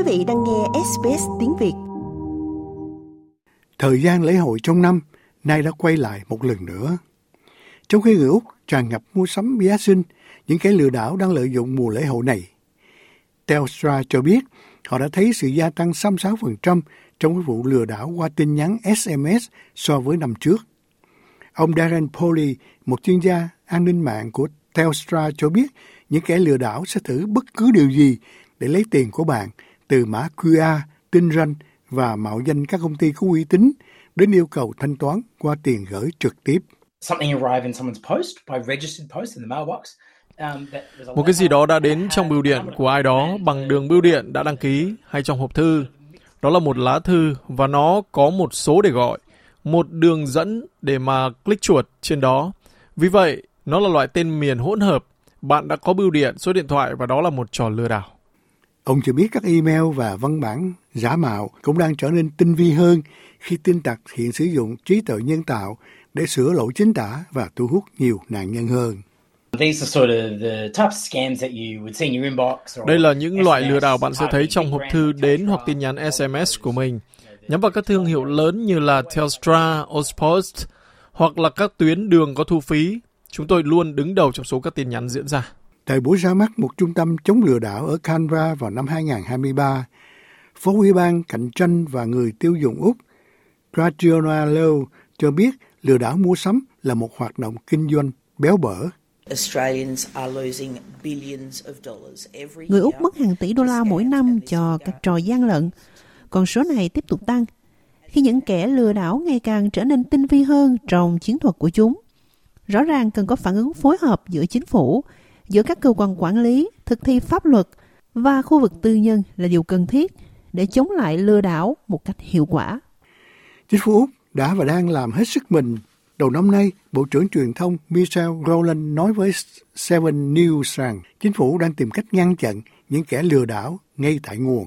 Quý vị đang nghe SBS tiếng Việt. Thời gian lễ hội trong năm nay đã quay lại một lần nữa. Trong khi người Úc tràn ngập mua sắm Giáng sinh, những kẻ lừa đảo đang lợi dụng mùa lễ hội này. Telstra cho biết họ đã thấy sự gia tăng 66% trong các vụ lừa đảo qua tin nhắn SMS so với năm trước. Ông Darren Polly, một chuyên gia an ninh mạng của Telstra cho biết những kẻ lừa đảo sẽ thử bất cứ điều gì để lấy tiền của bạn từ mã QR, tin ranh và mạo danh các công ty có uy tín đến yêu cầu thanh toán qua tiền gửi trực tiếp. Um, một cái gì đó đã đến trong bưu điện của ai đó bằng đường bưu điện đã đăng ký hay trong hộp thư. Đó là một lá thư và nó có một số để gọi, một đường dẫn để mà click chuột trên đó. Vì vậy, nó là loại tên miền hỗn hợp. Bạn đã có bưu điện, số điện thoại và đó là một trò lừa đảo. Ông cho biết các email và văn bản giả mạo cũng đang trở nên tinh vi hơn khi tin tặc hiện sử dụng trí tuệ nhân tạo để sửa lỗi chính tả và thu hút nhiều nạn nhân hơn. Đây là những loại lừa đảo bạn sẽ thấy trong hộp thư đến hoặc tin nhắn SMS của mình, nhắm vào các thương hiệu lớn như là Telstra, Auspost hoặc là các tuyến đường có thu phí. Chúng tôi luôn đứng đầu trong số các tin nhắn diễn ra. Tại buổi ra mắt một trung tâm chống lừa đảo ở Canberra vào năm 2023, Phó Ủy ban Cạnh tranh và Người tiêu dùng Úc Rajona Low cho biết lừa đảo mua sắm là một hoạt động kinh doanh béo bở. Người Úc mất hàng tỷ đô la mỗi năm cho các trò gian lận. Con số này tiếp tục tăng khi những kẻ lừa đảo ngày càng trở nên tinh vi hơn trong chiến thuật của chúng. Rõ ràng cần có phản ứng phối hợp giữa chính phủ, giữa các cơ quan quản lý, thực thi pháp luật và khu vực tư nhân là điều cần thiết để chống lại lừa đảo một cách hiệu quả. Chính phủ Úc đã và đang làm hết sức mình. Đầu năm nay, Bộ trưởng Truyền thông Michel Rowland nói với Seven News rằng chính phủ đang tìm cách ngăn chặn những kẻ lừa đảo ngay tại nguồn.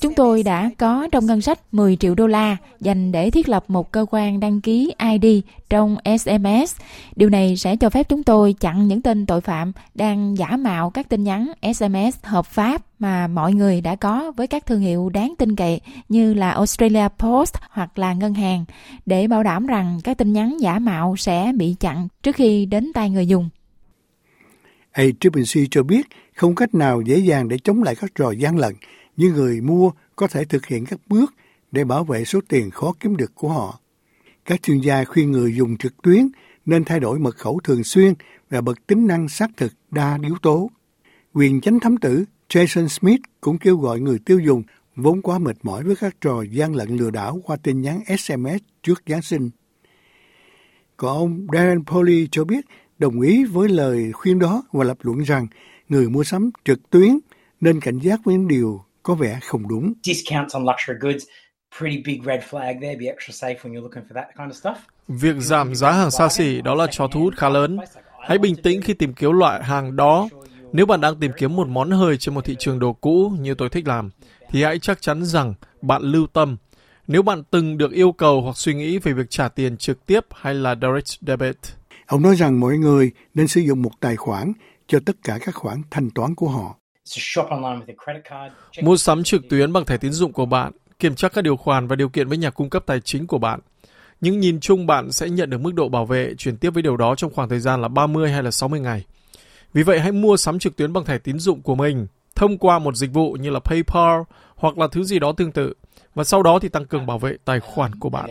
Chúng tôi đã có trong ngân sách 10 triệu đô la dành để thiết lập một cơ quan đăng ký ID trong SMS. Điều này sẽ cho phép chúng tôi chặn những tên tội phạm đang giả mạo các tin nhắn SMS hợp pháp mà mọi người đã có với các thương hiệu đáng tin cậy như là Australia Post hoặc là ngân hàng để bảo đảm rằng các tin nhắn giả mạo sẽ bị chặn trước khi đến tay người dùng. ACCC cho biết không cách nào dễ dàng để chống lại các trò gian lận, nhưng người mua có thể thực hiện các bước để bảo vệ số tiền khó kiếm được của họ. Các chuyên gia khuyên người dùng trực tuyến nên thay đổi mật khẩu thường xuyên và bật tính năng xác thực đa yếu tố. Quyền chánh thám tử Jason Smith cũng kêu gọi người tiêu dùng vốn quá mệt mỏi với các trò gian lận lừa đảo qua tin nhắn SMS trước Giáng sinh. Còn ông Darren Polly cho biết đồng ý với lời khuyên đó và lập luận rằng người mua sắm trực tuyến nên cảnh giác với những điều có vẻ không đúng. Việc giảm giá hàng xa xỉ đó là trò thu hút khá lớn. Hãy bình tĩnh khi tìm kiếm loại hàng đó. Nếu bạn đang tìm kiếm một món hời trên một thị trường đồ cũ như tôi thích làm, thì hãy chắc chắn rằng bạn lưu tâm. Nếu bạn từng được yêu cầu hoặc suy nghĩ về việc trả tiền trực tiếp hay là direct debit, Ông nói rằng mọi người nên sử dụng một tài khoản cho tất cả các khoản thanh toán của họ. Mua sắm trực tuyến bằng thẻ tín dụng của bạn, kiểm tra các điều khoản và điều kiện với nhà cung cấp tài chính của bạn. Nhưng nhìn chung bạn sẽ nhận được mức độ bảo vệ chuyển tiếp với điều đó trong khoảng thời gian là 30 hay là 60 ngày. Vì vậy hãy mua sắm trực tuyến bằng thẻ tín dụng của mình thông qua một dịch vụ như là PayPal hoặc là thứ gì đó tương tự và sau đó thì tăng cường bảo vệ tài khoản của bạn.